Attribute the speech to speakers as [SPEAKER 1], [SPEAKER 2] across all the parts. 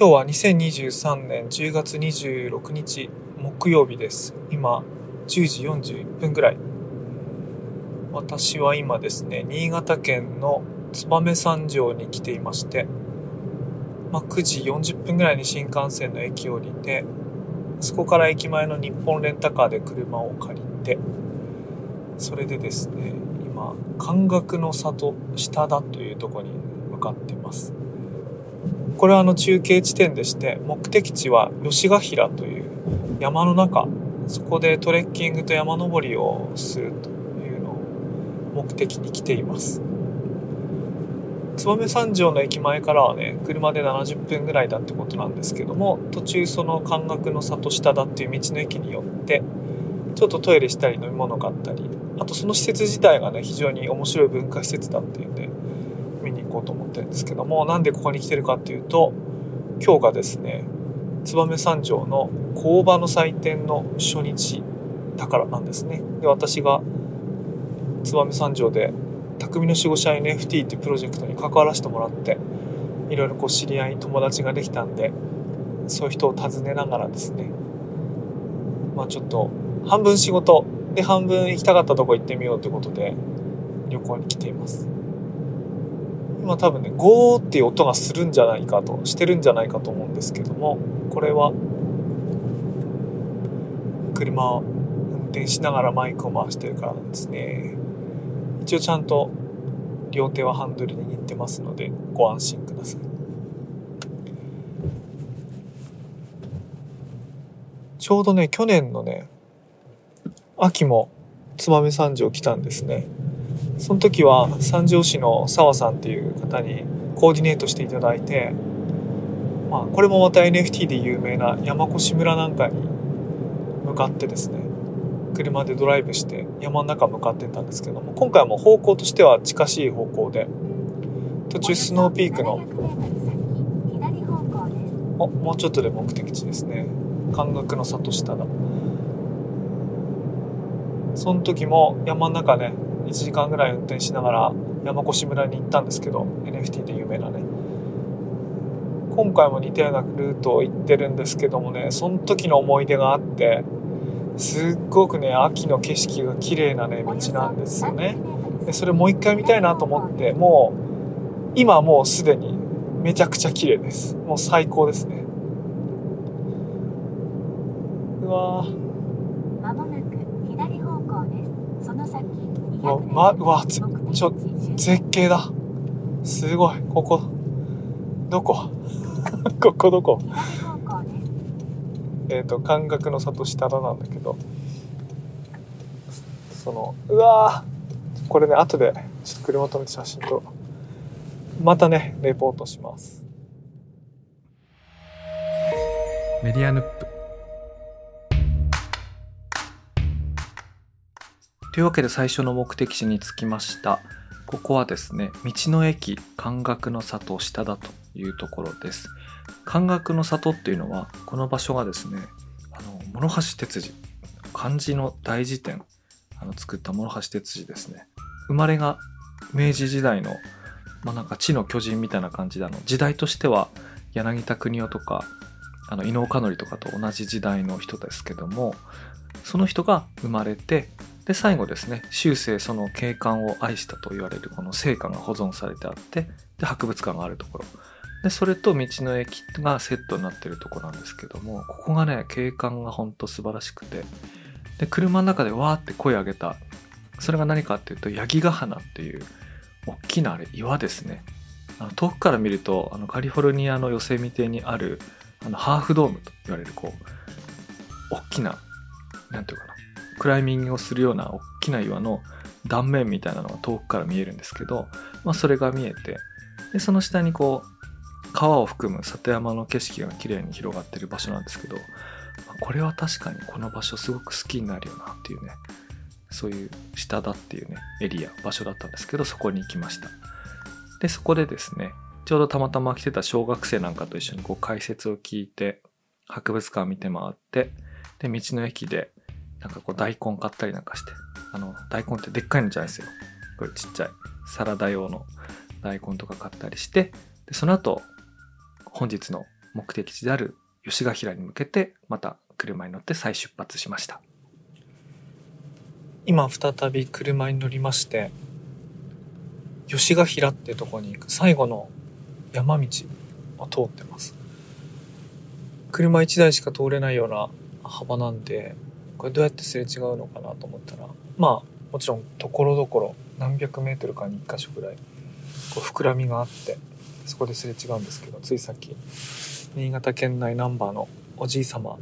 [SPEAKER 1] 今日は2023年10月26日木曜日です。今10時41分ぐらい。私は今ですね、新潟県の燕三条に来ていまして、まあ、9時40分ぐらいに新幹線の駅を降りて、そこから駅前の日本レンタカーで車を借りて、それでですね、今、関岳の里下田というところに向かってます。これはあの中継地点でして、目的地は吉ヶ平という山の中、そこでトレッキングと山登りをするというのを目的に来ています。燕三条の駅前からはね、車で70分ぐらいだってことなんですけども、途中その関岳の里下田っていう道の駅によって、ちょっとトイレしたり飲み物買ったり、あとその施設自体がね、非常に面白い文化施設だっていうんで、見に行こうと思ってるんですけども、なんでここに来てるかっていうと、今日がですね、燕三条の工場の祭典の初日だからなんですね。で、私が燕三条で匠の守護者 NFT っていうプロジェクトに関わらせてもらって、いろいろこう知り合い、友達ができたんで、そういう人を訪ねながらですね、まあちょっと半分仕事で半分行きたかったとこ行ってみようということで旅行に来ています。今多分ね、ゴーっていう音がするんじゃないかと、してるんじゃないかと思うんですけども、これは、車を運転しながらマイクを回してるからなんですね。一応ちゃんと両手はハンドル握ってますので、ご安心ください。ちょうどね、去年のね、秋も燕三条来たんですね。その時は三条市の澤さんっていう方にコーディネートしていただいて、まあ、これもまた NFT で有名な山越村なんかに向かってですね、車でドライブして山の中向かってたんですけども、今回も方向としては近しい方向で、途中スノーピークの、もうちょっとで目的地ですね。関岳の里下だ。その時も山の中ね、1時間ぐらい運転しながら山越村に行ったんですけど NFT で有名なね。今回も似たようなルートを行ってるんですけどもねその時の思い出があってすっごくね秋の景色が綺麗なね道なんですよね。でそれもう一回見たいなと思ってもう今もうすでにめちゃくちゃ綺麗です。もう最高ですね。うわー
[SPEAKER 2] まもなく左方向です。その先
[SPEAKER 1] うわまうわつちょ絶景だ。すごいここ。どこ？ここどこ？えっ、と関岳の里下田なんだけど。そのうわー。これね後でちょっと車止めて写真撮ろう。またねレポートします。
[SPEAKER 3] メディアヌップというわけで最初の目的地に着きました。ここはですね道の駅関岳の里下田というところです。関岳の里っていうのはこの場所がですねあの諸橋哲司漢字の大辞典あの作った諸橋哲司ですね。生まれが明治時代のまあなんか地の巨人みたいな感じであの。時代としては柳田国男とかあの伊能嘉則とかと同じ時代の人ですけどもその人が生まれてで最後ですね終生その景観を愛したと言われるこの聖火が保存されてあってで博物館があるところ。でそれと道の駅がセットになってるところなんですけどもここがね景観がほんと素晴らしくてで車の中でわーって声上げたそれが何かっていうと八木ヶ花っていう大きなあれ岩ですね。あの遠くから見るとあのカリフォルニアのヨセミテにあるあのハーフドームと言われるこう大きななんていうかなクライミングをするような大きな岩の断面みたいなのが遠くから見えるんですけど、まあ、それが見えてでその下にこう川を含む里山の景色が綺麗に広がってる場所なんですけど、まあこれは確かにこの場所すごく好きになるよなっていうねそういう下田っていうねエリア場所だったんですけどそこに行きました。でそこでですねちょうどたまたま来てた小学生なんかと一緒にこう解説を聞いて博物館見て回ってで道の駅でなんかこう大根買ったりなんかしてあの大根ってでっかいのじゃないですよ。これちっちゃい。サラダ用の大根とか買ったりしてでその後本日の
[SPEAKER 4] 目的地である吉ヶ平に向けてまた車に乗って再出発しました。
[SPEAKER 1] 今再び車に乗りまして吉ヶ平ってとこに行く最後の山道を通ってます。車1台しか通れないような幅なんでこれどうやってすれ違うのかなと思ったらまあもちろんところどころ何百メートルかに1箇所ぐらいこう膨らみがあってそこですれ違うんですけどついさっき新潟県内ナンバーのおじい様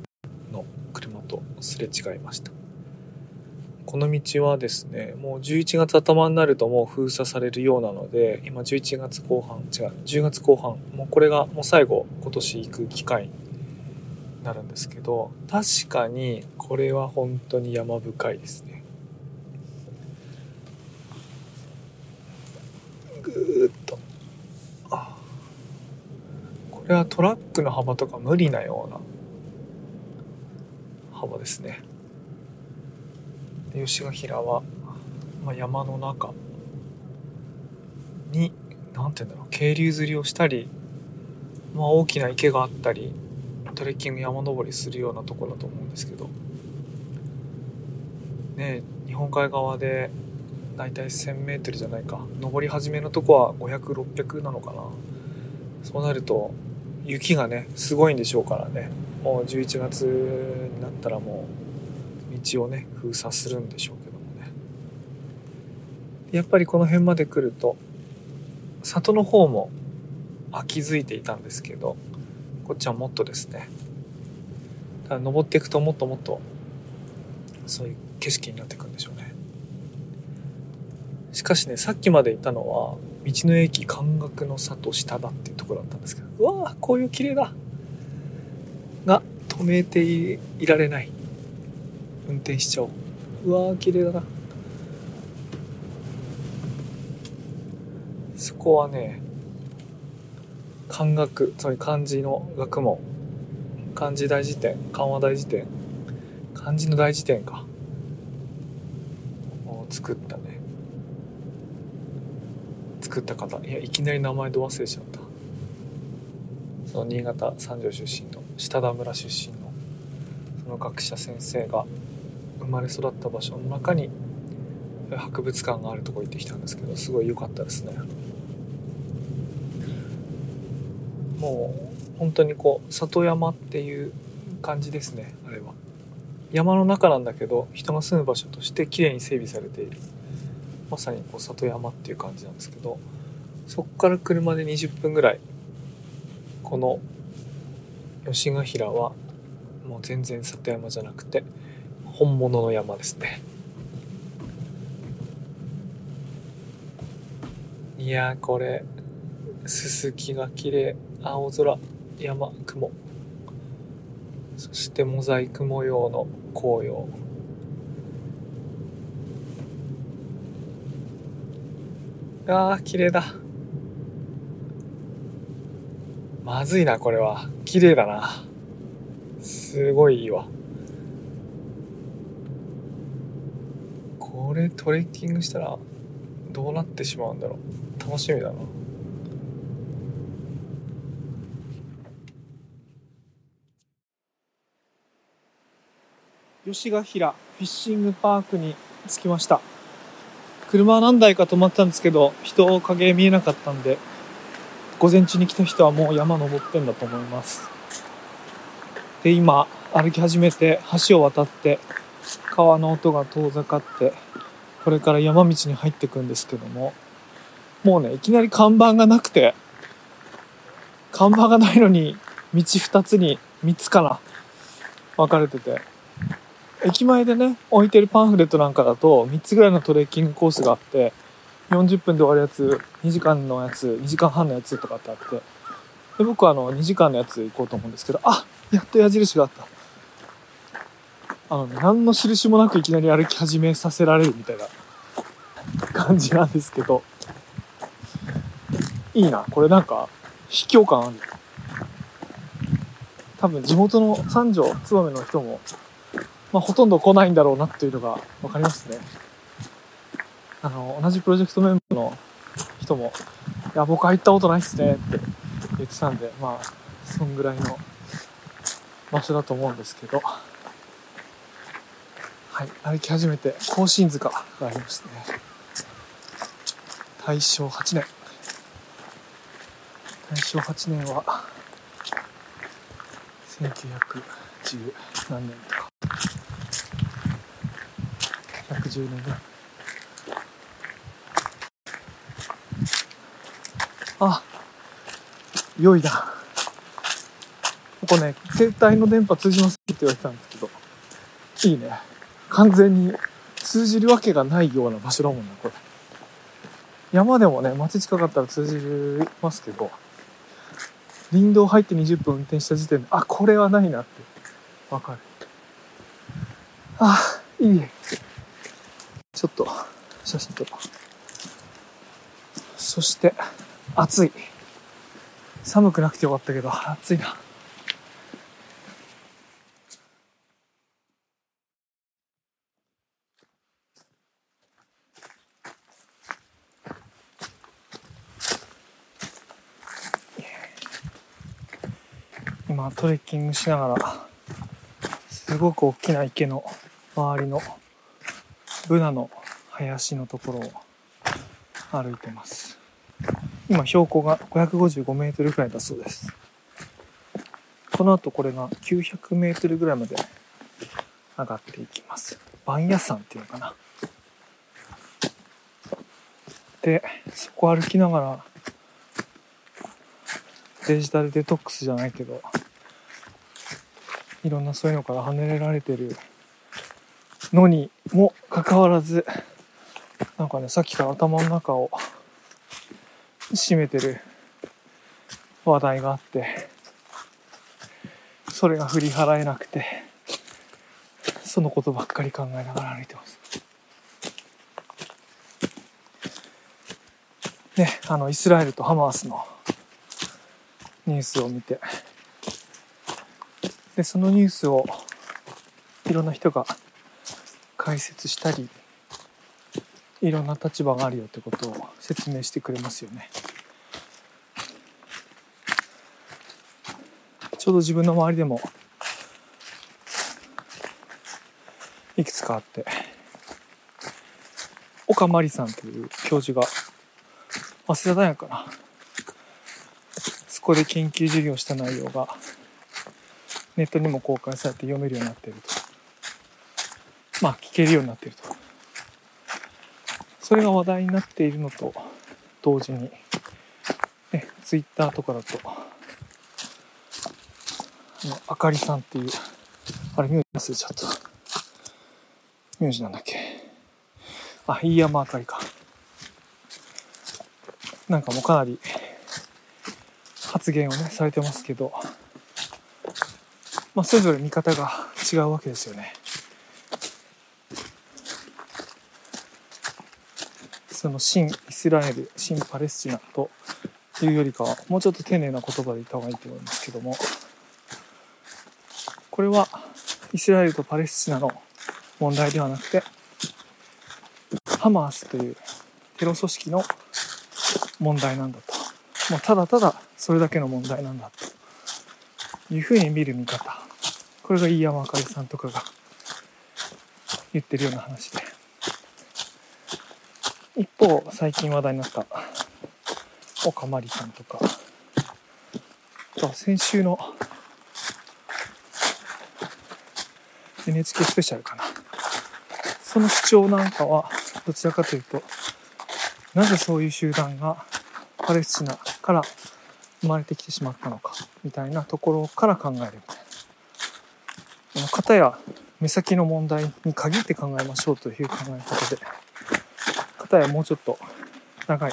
[SPEAKER 1] の車とすれ違いました。この道はですねもう11月頭になるともう封鎖されるようなので今11月後半違う10月後半もうこれがもう最後今年行く機会なるんですけど確かにこれは本当に山深いですね。ぐーっと。これはトラックの幅とか無理なような幅ですね。で吉ヶ平は、まあ、山の中に何て言うんだろう渓流釣りをしたり、まあ、大きな池があったりトレッキング山登りするようなとこだと思うんですけど。ね日本海側でだいたい 1000m じゃないか。登り始めのとこは500600なのかな。そうなると雪がねすごいんでしょうからね。もう11月になったらもう道をね封鎖するんでしょうけどもね。やっぱりこの辺まで来ると里の方も秋づいていたんですけど。こっちはもっとですね。登っていくともっともっとそういう景色になっていくんでしょうね。しかしねさっきまでいたのは道の駅関学の里下だっていうところだったんですけどうわーこういう綺麗だ。が止めていられない。運転しちゃおう。うわー綺麗だな。そこはね漢学つまり漢字の学問。漢字大辞典漢和大辞典。漢字の大辞典か。を作ったね。作った方。いやいきなり名前で忘れちゃった。その新潟三条出身の下田村出身のその学者先生が生まれ育った場所の中に博物館があるとこ行ってきたんですけどすごい良かったですね。もう本当にこう里山っていう感じですねあれは。山の中なんだけど人が住む場所として綺麗に整備されている。まさにこう里山っていう感じなんですけどそこから車で20分ぐらいこの吉ヶ平はもう全然里山じゃなくて本物の山ですね。いやーこれすすきが綺麗。青空山雲。そしてモザイク模様の紅葉。あー綺麗だ。まずいなこれは。綺麗だな。すごいいいわ。これトレッキングしたらどうなってしまうんだろう。楽しみだな。吉ヶ平フィッシングパークに着きました。車何台か止まったんですけど人影見えなかったんで午前中に来た人はもう山登ってんだと思います。で今歩き始めて橋を渡って川の音が遠ざかってこれから山道に入っていくんですけどももうねいきなり看板がなくて看板がないのに道2つに3つかな分かれてて。駅前でね置いてるパンフレットなんかだと3つぐらいのトレッキングコースがあって40分で終わるやつ2時間のやつ2時間半のやつとかってあってで僕はあの2時間のやつ行こうと思うんですけどあやっと矢印があった。あのね何の印もなくいきなり歩き始めさせられるみたいな感じなんですけどいいな。これなんか秘境感ある。多分地元の三条燕の人もまあ、ほとんど来ないんだろうなっていうのが分かりますね。あの、同じプロジェクトメンバーの人も、いや、僕は行ったことないっすねって言ってたんで、まあ、そんぐらいの場所だと思うんですけど、はい、歩き始めて、甲信塚がありましたね。大正8年。大正8年は、1910何年とか、110年ぐらい。あ、良いな。ここね、携帯の電波通じませんって言われてたんですけど、いいね。完全に通じるわけがないような場所だもんな、これ。山でもね、街近かったら通じますけど、林道入って20分運転した時点で、あ、これはないなって、わかる。あ、いい。ちょっと、写真撮ろう。そして、暑い。寒くなくてよかったけど、暑いな。今トレッキングしながらすごく大きな池の周りのブナの林のところを歩いてます。今標高が555メートルぐらいだそうです。この後これが900メートルぐらいまで上がっていきます。番屋山っていうのかな。でそこ歩きながらデジタルデトックスじゃないけどいろんなそういうのから離れられてるのにもかかわらずなんかねさっきから頭の中を占めてる話題があってそれが振り払えなくてそのことばっかり考えながら歩いてます。ねあのイスラエルとハマースのニュースを見てでそのニュースをいろんな人が解説したりいろんな立場があるよってことを説明してくれますよね。ちょうど自分の周りでもいくつかあって岡真理さんという教授が早稲田大学かな。そこで研究授業した内容がネットにも公開されて読めるようになっていると。まあ聞けるようになっていると。それが話題になっているのと同時に、ね、ツイッターとかだとあのあかりさんっていうあれ名字忘れちゃった名字なんだっけ。あ飯山あかりか。なんかもうかなり発言をねされてますけど。まあそれぞれ見方が違うわけですよね。その新イスラエル新パレスチナというよりかはもうちょっと丁寧な言葉で言った方がいいと思いますけどもこれはイスラエルとパレスチナの問題ではなくてハマースというテロ組織の問題なんだと。もうただただそれだけの問題なんだというふうに見る見方。これが飯山あかりさんとかが言ってるような話で。一方最近話題になった岡まりさんとか。と先週の NHK スペシャルかな。その主張なんかはどちらかというとなぜそういう集団がパレスチナから生まれてきてしまったのかみたいなところから考える。みたいな方や目先の問題に限って考えましょうという考え方で方やもうちょっと長い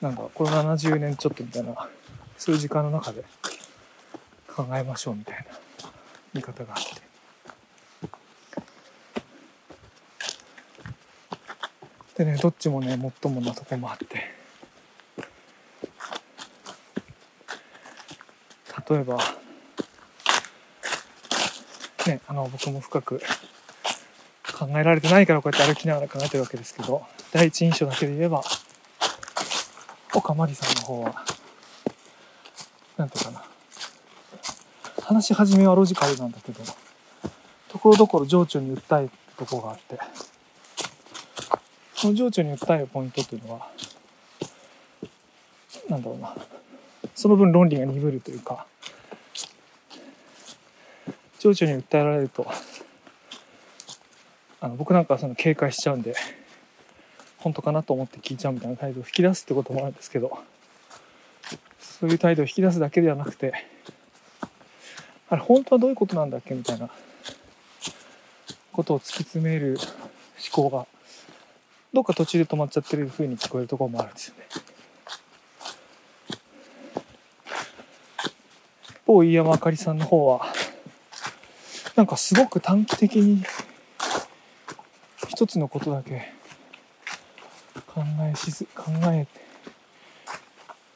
[SPEAKER 1] なんだこの70年ちょっとみたいなそういう時間の中で考えましょうみたいな見方があって。でねどっちもねもっともなとこもあって。例えばねあの僕も深く考えられてないからこうやって歩きながら考えてるわけですけど第一印象だけで言えば岡真理さんの方はなんていうかな。話し始めはロジカルなんだけどところどころ情緒に訴えるとこがあってその情緒に訴えるポイントっていうのはなんだろうな。その分論理が鈍るというか情緒に訴えられるとあの僕なんかその警戒しちゃうんで本当かなと思って聞いちゃうみたいな態度を引き出すってこともあるんですけどそういう態度を引き出すだけではなくてあれ本当はどういうことなんだっけみたいなことを突き詰める思考がどっか途中で止まっちゃってる風に聞こえるところもあるんですよね。一方飯山あかりさんの方はなんかすごく短期的に一つのことだけ考えしす考えて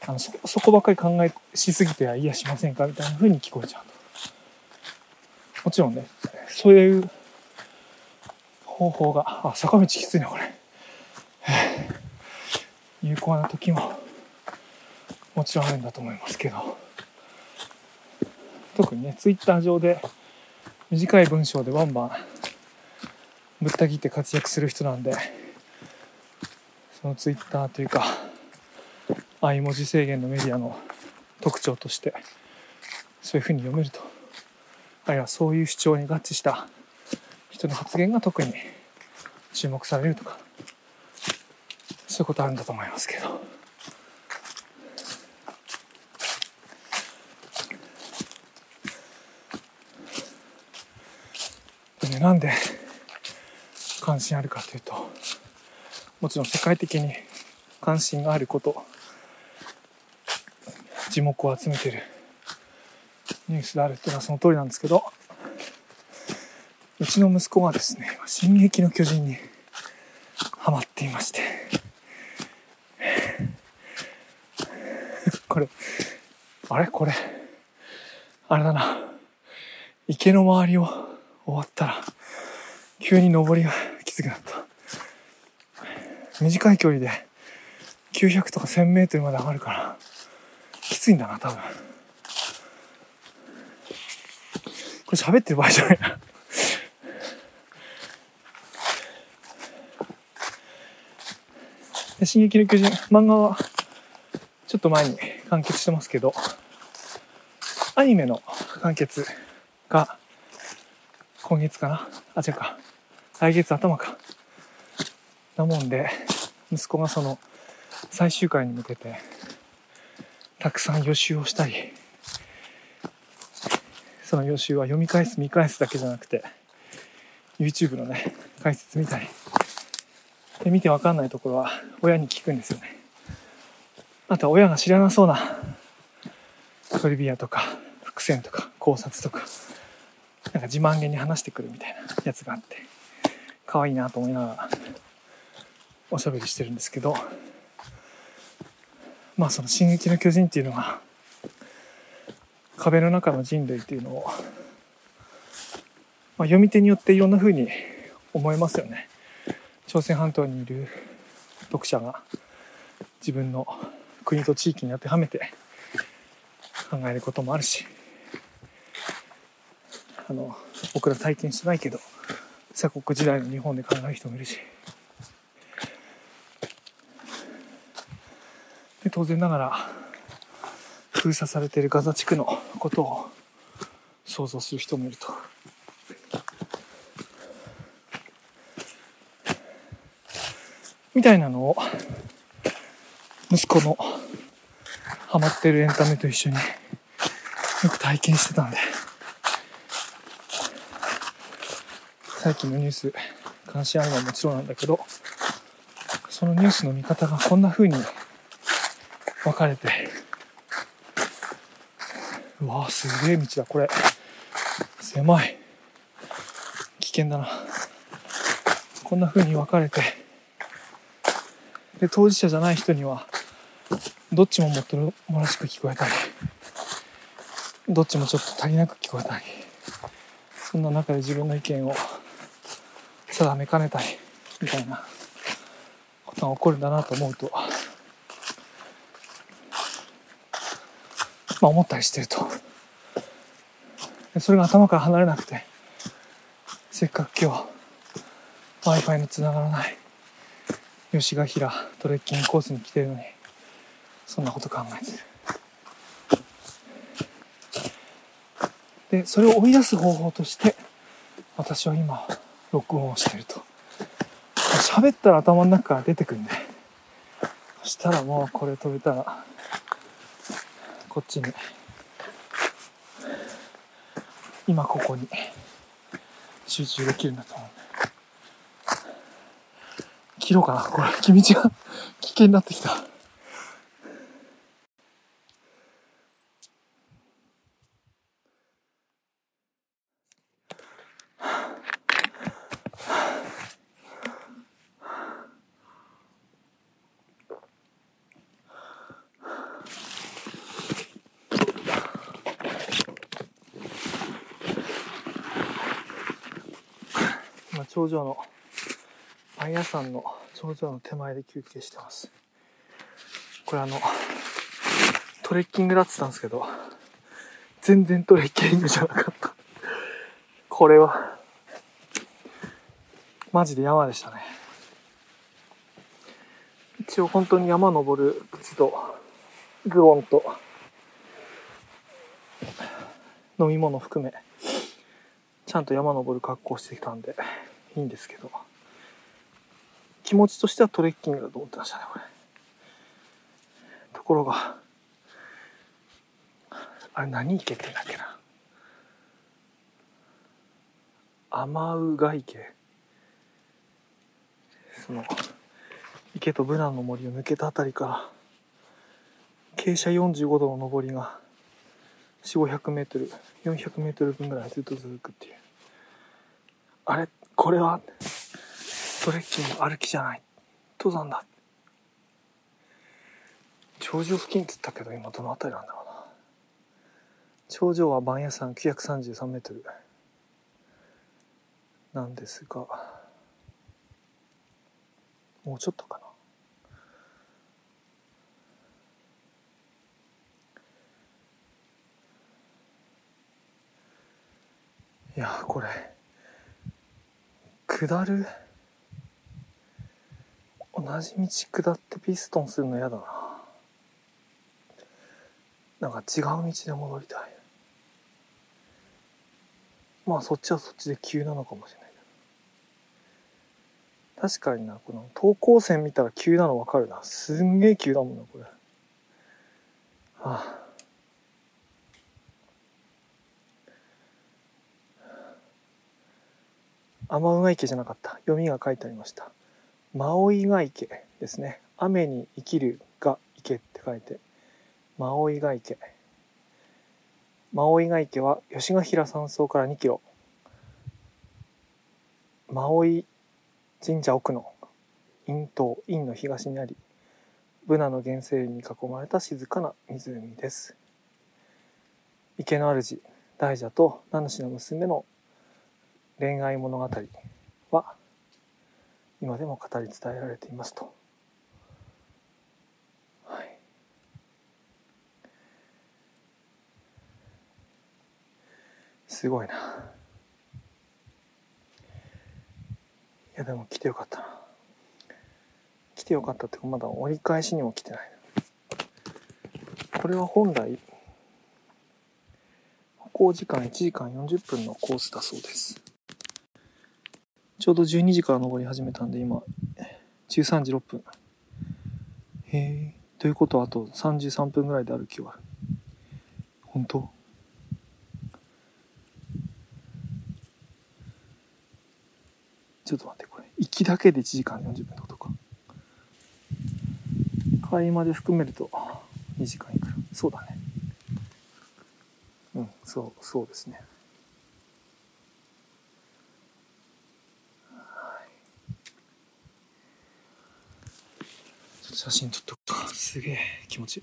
[SPEAKER 1] あのそそこばっかり考えしすぎてはいやしませんかみたいな風に聞こえちゃうと。もちろんねそういう方法があ坂道きついなこれ。有効な時ももちろんあるんだと思いますけど。特にねツイッター上で短い文章でバンバンぶった切って活躍する人なんでそのツイッターというか相文字制限のメディアの特徴としてそういうふうに読めると。あるいはそういう主張に合致した人の発言が特に注目されるとかそういうことあるんだと思いますけど。ねなんで関心あるかというともちろん世界的に関心があること字幕を集めてるニュースであるっていうのはその通りなんですけどうちの息子がですね「進撃の巨人」にハマっていまして。これあれ？これ？あれだな。池の周りを終わったら急に登りがきつくなった。短い距離で900とか 1000m まで上がるからきついんだな多分。これ喋ってる場合じゃないな。進撃の巨人漫画はちょっと前に完結してますけどアニメの完結が今月かな？あ違うか。来月頭か。なもんで息子がその最終回に向けてたくさん予習をしたりその予習は読み返す見返すだけじゃなくて YouTube のね解説見たり。で見てわかんないところは親に聞くんですよね。あとは親が知らなそうなトリビアとか伏線とか考察とかなんか自慢げに話してくるみたいなやつがあって。可愛いなと思いながらおしゃべりしてるんですけどまあその「進撃の巨人」っていうのが壁の中の人類っていうのを、まあ、読み手によっていろんな風に思いますよね。朝鮮半島にいる読者が自分の国と地域に当てはめて考えることもあるしあの僕ら体験してないけど鎖国時代の日本で考える人もいるしで当然ながら封鎖されているガザ地区のことを想像する人もいると。みたいなのを息子のハマってるエンタメと一緒によく体験してたんで最近のニュース関心あるのはもちろんなんだけどそのニュースの見方がこんな風に分かれてうわーすげえ道だこれ。狭い。危険だな。こんな風に分かれて。で当事者じゃない人にはどっちももっともらしく聞こえたりどっちもちょっと足りなく聞こえたりそんな中で自分の意見を定めかねたりみたいなことが起こるんだなと思うとまあ、思ったりしてると。それが頭から離れなくてせっかく今日 w i f i のつながらない吉ヶ平トレッキングコースに来てるのにそんなこと考えてる。でそれを追い出す方法として私は今録音をしてると。喋ったら頭の中から出てくるんでそしたらもうこれ飛べたらこっちに。今ここに。集中できるんだと思う切ろうかな。これ。君道が 危険になってきた今頂上のパン屋さんの頂上の手前で休憩してます。これあのトレッキングだって言ったんですけど全然トレッキングじゃなかった。これはマジで山でしたね。一応本当に山登る靴とグオンと飲み物含めちゃんと山登る格好してきたんで。いいんですけど。気持ちとしてはトレッキングだと思ってましたねこれ。ところがあれ何池って言うんだっけな。天宇ヶ池その池とブナの森を抜けたあたりから傾斜45度の上りが4500メートル400メートル分ぐらいずっと続くっていう。あれこれはトレッキング歩きじゃない。登山だ。頂上付近っつったけど今どの辺りなんだろうな。頂上は番屋山933メートル。なんですがもうちょっとかな。いやこれ。下る？同じ道下ってピストンするの嫌だな。なんか違う道で戻りたい。まあそっちはそっちで急なのかもしれないけど。確かになこの等高線見たら急なの分かるな。すんげえ急だもんなこれ。はあ。天宇池じゃなかった。読みが書いてありました。マオイガ池ですね。雨に生きるが池って書いて。マオイガ池マオイガ池は吉ヶ平山荘から2キロ。マオイ神社奥の陰東陰の東にありブナの原生林に囲まれた静かな湖です。池の主大蛇と名主の娘の恋愛物語は今でも語り伝えられていますと。すごいな。いやでも来てよかったな。来てよかったってまだ折り返しにも来てない。これは本来歩行時間1時間40分のコースだそうです。ちょうど12時から登り始めたんで今13時6分。へえ。ということはあと33分ぐらいで歩き終わる。本当？ちょっと待ってこれ。行きだけで1時間40分ってことか。帰りまで含めると2時間いくら。そうだね。うんそうそうですねちょっと写真撮っとくか。すげえ。気持ちいい。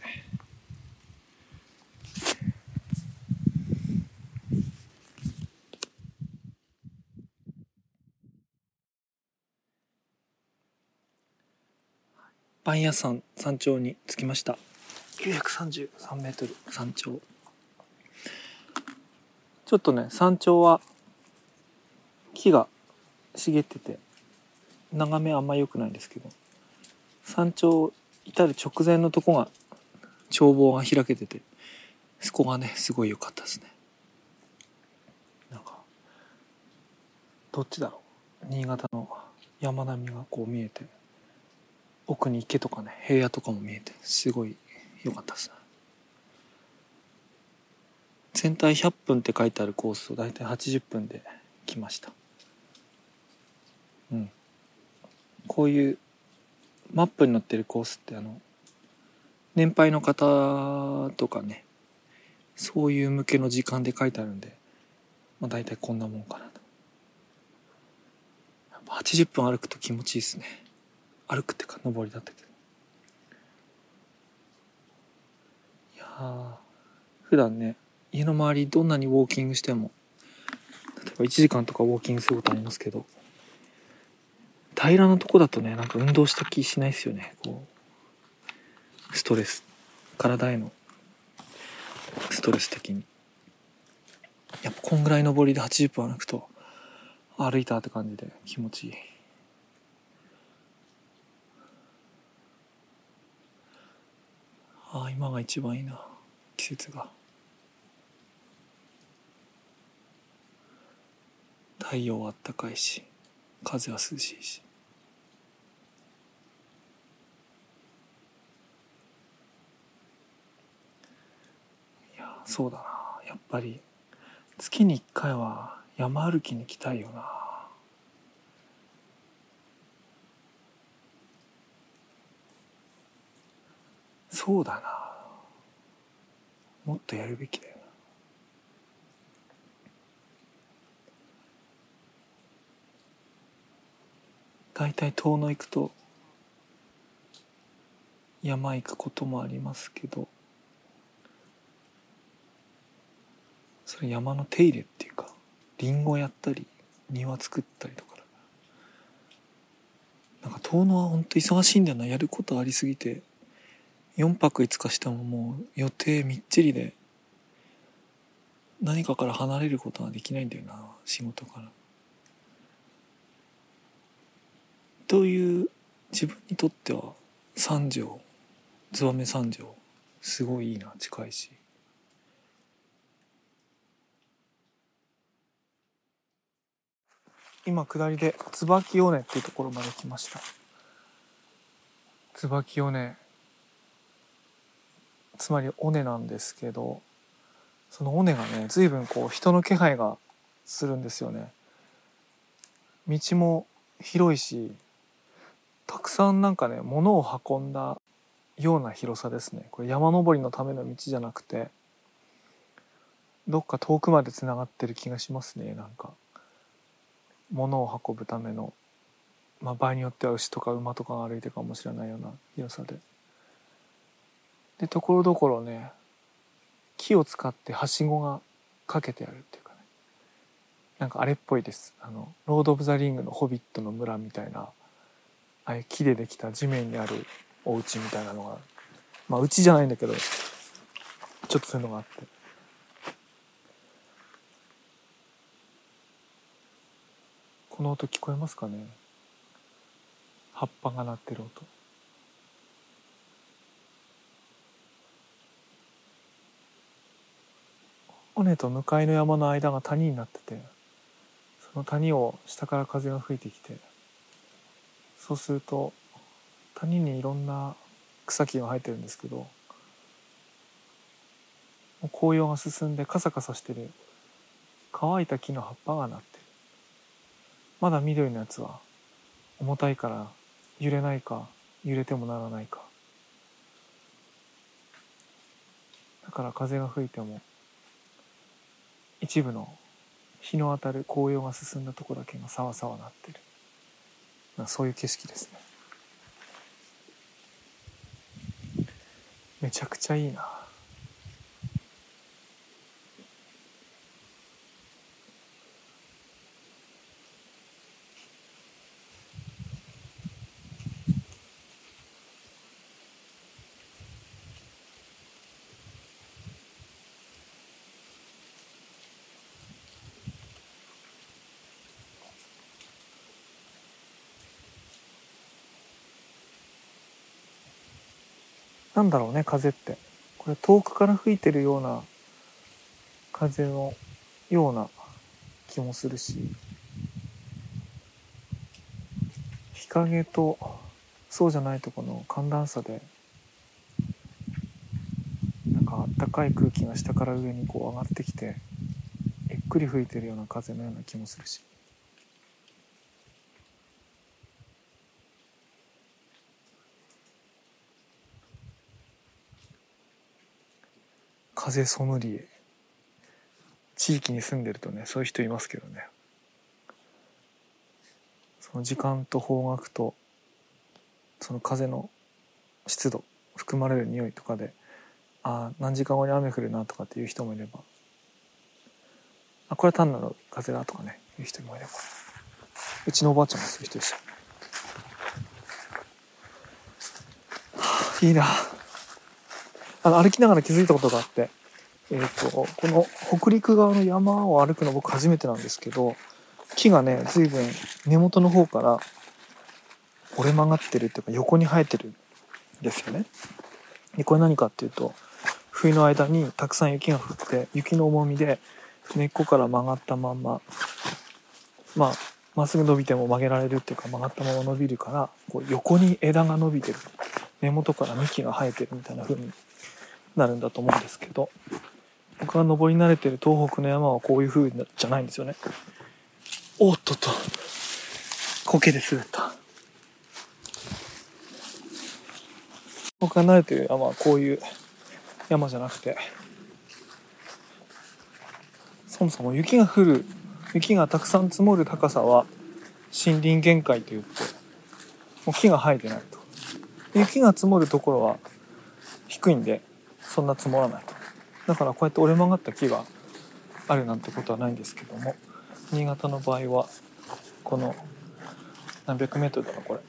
[SPEAKER 1] 番屋山山頂に着きました。933メートル山頂。ちょっとね山頂は木が茂ってて眺めあんま良くないんですけど山頂至る直前のとこが眺望が開けててそこがねすごい良かったですね。なんかどっちだろう？新潟の山並みがこう見えて奥に池とかね平野とかも見えてすごい良かったですね。全体100分って書いてあるコースを大体80分で来ました。うん。こういうマップに載ってるコースってあの年配の方とかねそういう向けの時間で書いてあるんで、まあ、大体こんなもんかなと。やっぱ80分歩くと気持ちいいですね。歩くってか登りだったけどいやー普段ね家の周りどんなにウォーキングしても例えば1時間とかウォーキングすることありますけど平らなとこだとねなんか運動した気しないですよね。こうストレス。体へのストレス的に。やっぱこんぐらい登りで80分歩くと歩いたって感じで気持ちいい。ああ今が一番いいな。季節が。太陽はあったかいし風は涼しいし。そうだな。やっぱり。月に1回は山歩きに来たいよな。そうだな。もっとやるべきだよな。大体遠野行くと山行くこともありますけど。それ山の手入れっていうかりんごやったり庭作ったりとか。なんか遠野はほんと忙しいんだよなやることありすぎて。4泊5日してももう予定みっちりで何かから離れることができないんだよな仕事から。という自分にとっては三条燕三条すごいいいな近いし。今下りで椿尾根っていうところまで来ました。椿尾根。つまり尾根なんですけどその尾根がね随分こう人の気配がするんですよね。道も広いしたくさんなんかね物を運んだような広さですね。これ山登りのための道じゃなくてどっか遠くまでつながってる気がしますねなんか。物を運ぶためのまあ場合によっては牛とか馬とかが歩いてるかもしれないような広さで。でところどころね木を使ってはしごがかけてあるっていうかね。なんかあれっぽいです。あのロード・オブ・ザ・リングのホビットの村みたいなああいう木でできた地面にあるお家みたいなのが。まあ家じゃないんだけどちょっとそういうのがあって。この音聞こえますかね？葉っぱが鳴ってる音。尾根と向かいの山の間が谷になっててその谷を下から風が吹いてきてそうすると谷にいろんな草木が生えてるんですけど紅葉が進んでカサカサしてる乾いた木の葉っぱがなってまだ緑のやつは重たいから揺れないか揺れてもならないか。だから風が吹いても一部の日の当たる紅葉が進んだとこだけがさわさわなってる。そういう景色ですね。めちゃくちゃいいな。なんだろうね風って。これ遠くから吹いてるような風のような気もするし。日陰とそうじゃないとこの寒暖差でなんか暖かい空気が下から上にこう上がってきてゆっくり吹いてるような風のような気もするし。風ソムリエ地域に住んでるとねそういう人いますけどね。その時間と方角とその風の湿度含まれる匂いとかでああ何時間後に雨降るなとかっていう人もいればあこれは単なる風だとかねいう人もいれば。うちのおばあちゃんもそういう人でした、はあいいな。あの歩きながら気づいたことがあってえー、とこの北陸側の山を歩くの僕初めてなんですけど木がね随分根元の方から折れ曲がってるっていうか横に生えてるんですよね。でこれ何かっていうと冬の間にたくさん雪が降って雪の重みで根っこから曲がったまんままあまっすぐ伸びても曲げられるっていうか曲がったまま伸びるからこう横に枝が伸びてる根元から幹が生えてるみたいな風になるんだと思うんですけど僕が登り慣れてる東北の山はこういう風じゃないんですよね。おっとっと。苔で滑った。僕が慣れてる山はこういう山じゃなくて、そもそも雪が降る、雪がたくさん積もる高さは森林限界といって、もう木が生えてないと。雪が積もるところは低いんで、そんな積もらないと。だからこうやって折れ曲がった木があるなんてことはないんですけども新潟の場合はこの何百メートルだろうこれ。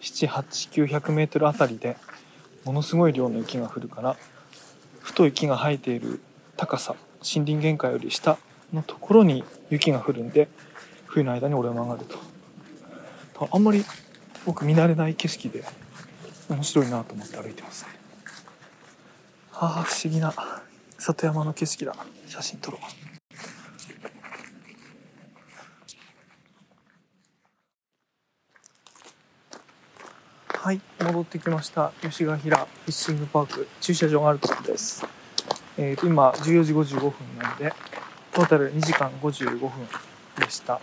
[SPEAKER 1] 78900メートルあたりでものすごい量の雪が降るから太い木が生えている高さ森林限界より下のところに雪が降るんで冬の間に折れ曲がると。あんまり僕見慣れない景色で面白いなと思って歩いてますね。はあ不思議な。里山の景色だ。写真撮ろう。はい戻ってきました。吉ヶ平フィッシングパーク。駐車場があるところです。えーと今14時55分なんでトータル2時間55分でした。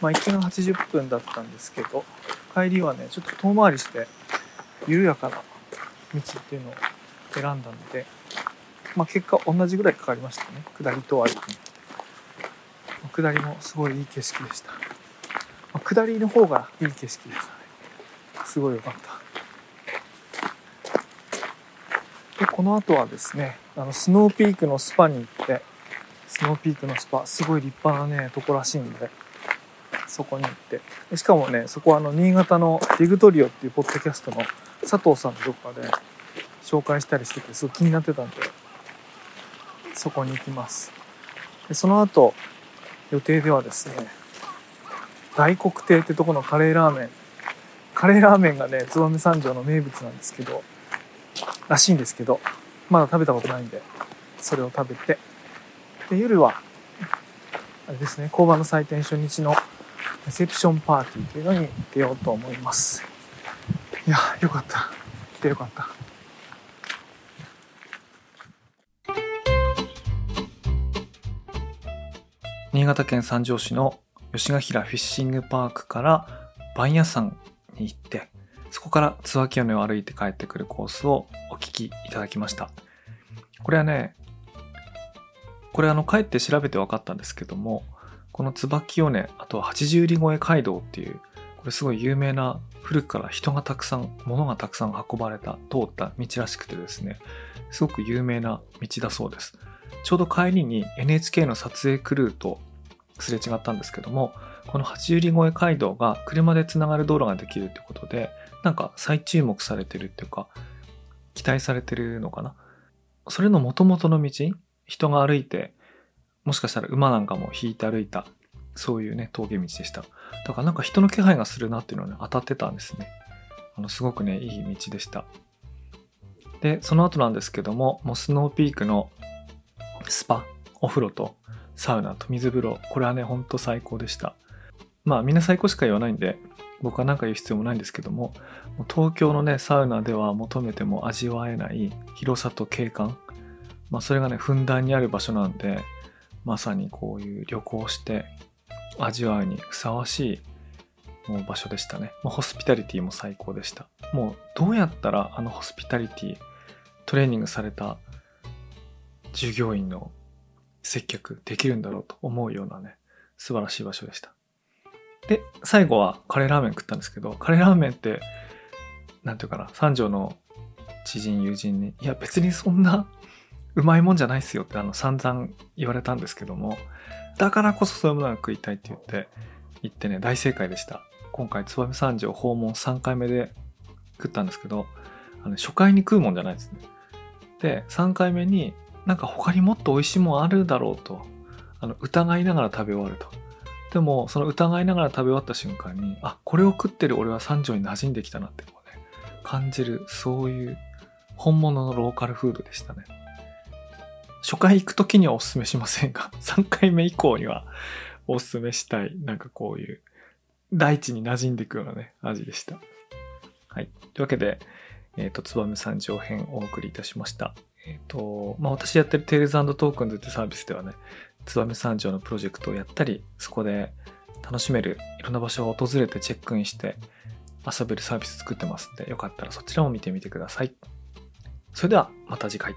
[SPEAKER 1] まあ行きが80分だったんですけど帰りはねちょっと遠回りして緩やかな道っていうのを選んだのでまあ、結果同じぐらいかかりましたね。下りと歩き下りもすごいいい景色でした、まあ、下りの方がいい景色でしたね。すごい良かった。でこの後はですねあのスノーピークのスパに行ってスノーピークのスパすごい立派なねとこらしいんでそこに行って。しかもねそこはあの新潟のディグトリオっていうポッドキャストの佐藤さんのどこかで紹介したりしててすごい気になってたんでそこに行きます。でその後予定ではですね大黒亭ってとこのカレーラーメンカレーラーメンがね燕三条の名物なんですけどらしいんですけどまだ食べたことないんでそれを食べてで夜はあれですね工場の祭典初日のレセプションパーティーというのに出ようと思います。いやよかった。来てよかった。
[SPEAKER 3] 新潟県三条市の吉ヶ平フィッシングパークから番屋山に行ってそこから椿尾根を歩いて帰ってくるコースをお聞きいただきました。これはねこれあの帰って調べて分かったんですけどもこの椿尾根あとは八十里越街道っていうこれすごい有名な古くから人がたくさん物がたくさん運ばれた通った道らしくてですねすごく有名な道だそうです。ちょうど帰りに NHK の撮影クルーとすれ違ったんですけども、この八百里越街道が車でつながる道路ができるってことで、なんか再注目されてるっていうか、期待されてるのかな。それの元々の道、人が歩いて、もしかしたら馬なんかも引いて歩いた、そういうね、峠道でした。だからなんか人の気配がするなっていうのはね、当たってたんですね。あの、すごくね、いい道でした。
[SPEAKER 1] で、その後なんですけども、もうスノーピークのスパ、お風呂とサウナと水風呂、これはね、ほんと最高でした。まあみんな最高しか言わないんで、僕は何か言う必要もないんですけども、東京のね、サウナでは求めても味わえない広さと景観。まあそれがね、ふんだんにある場所なんで、まさにこういう旅行して味わうにふさわしいもう場所でしたね。まあ、ホスピタリティも最高でした。もうどうやったらあのホスピタリティトレーニングされた従業員の接客できるんだろうと思うようなね、素晴らしい場所でした。で、最後はカレーラーメン食ったんですけど、カレーラーメンって、なんていうかな、三条の知人、友人に、いや別にそんなうまいもんじゃないっすよってあの散々言われたんですけども、だからこそそういうものが食いたいって言って、行ってね、大正解でした。今回、燕三条訪問3回目で食ったんですけど、あの初回に食うもんじゃないですね。で、3回目になんか他にもっと美味しいもんあるだろうと、あの疑いながら食べ終わると。でも、その疑いながら食べ終わった瞬間に、あ、これを食ってる俺は三条に馴染んできたなってこうね、感じる、そういう本物のローカルフードでしたね。初回行く時にはおすすめしませんが、3回目以降にはおすすめしたい、なんかこういう、大地に馴染んでいくようなね、味でした。はい。というわけで、えっ、と、燕三条編をお送りいたしました。えっ、と、まあ、私やってるテールズトークンズってサービスではね、燕三条のプロジェクトをやったり、そこで楽しめるいろんな場所を訪れてチェックインして遊べるサービス作ってますんで、よかったらそちらも見てみてください。それではまた次回。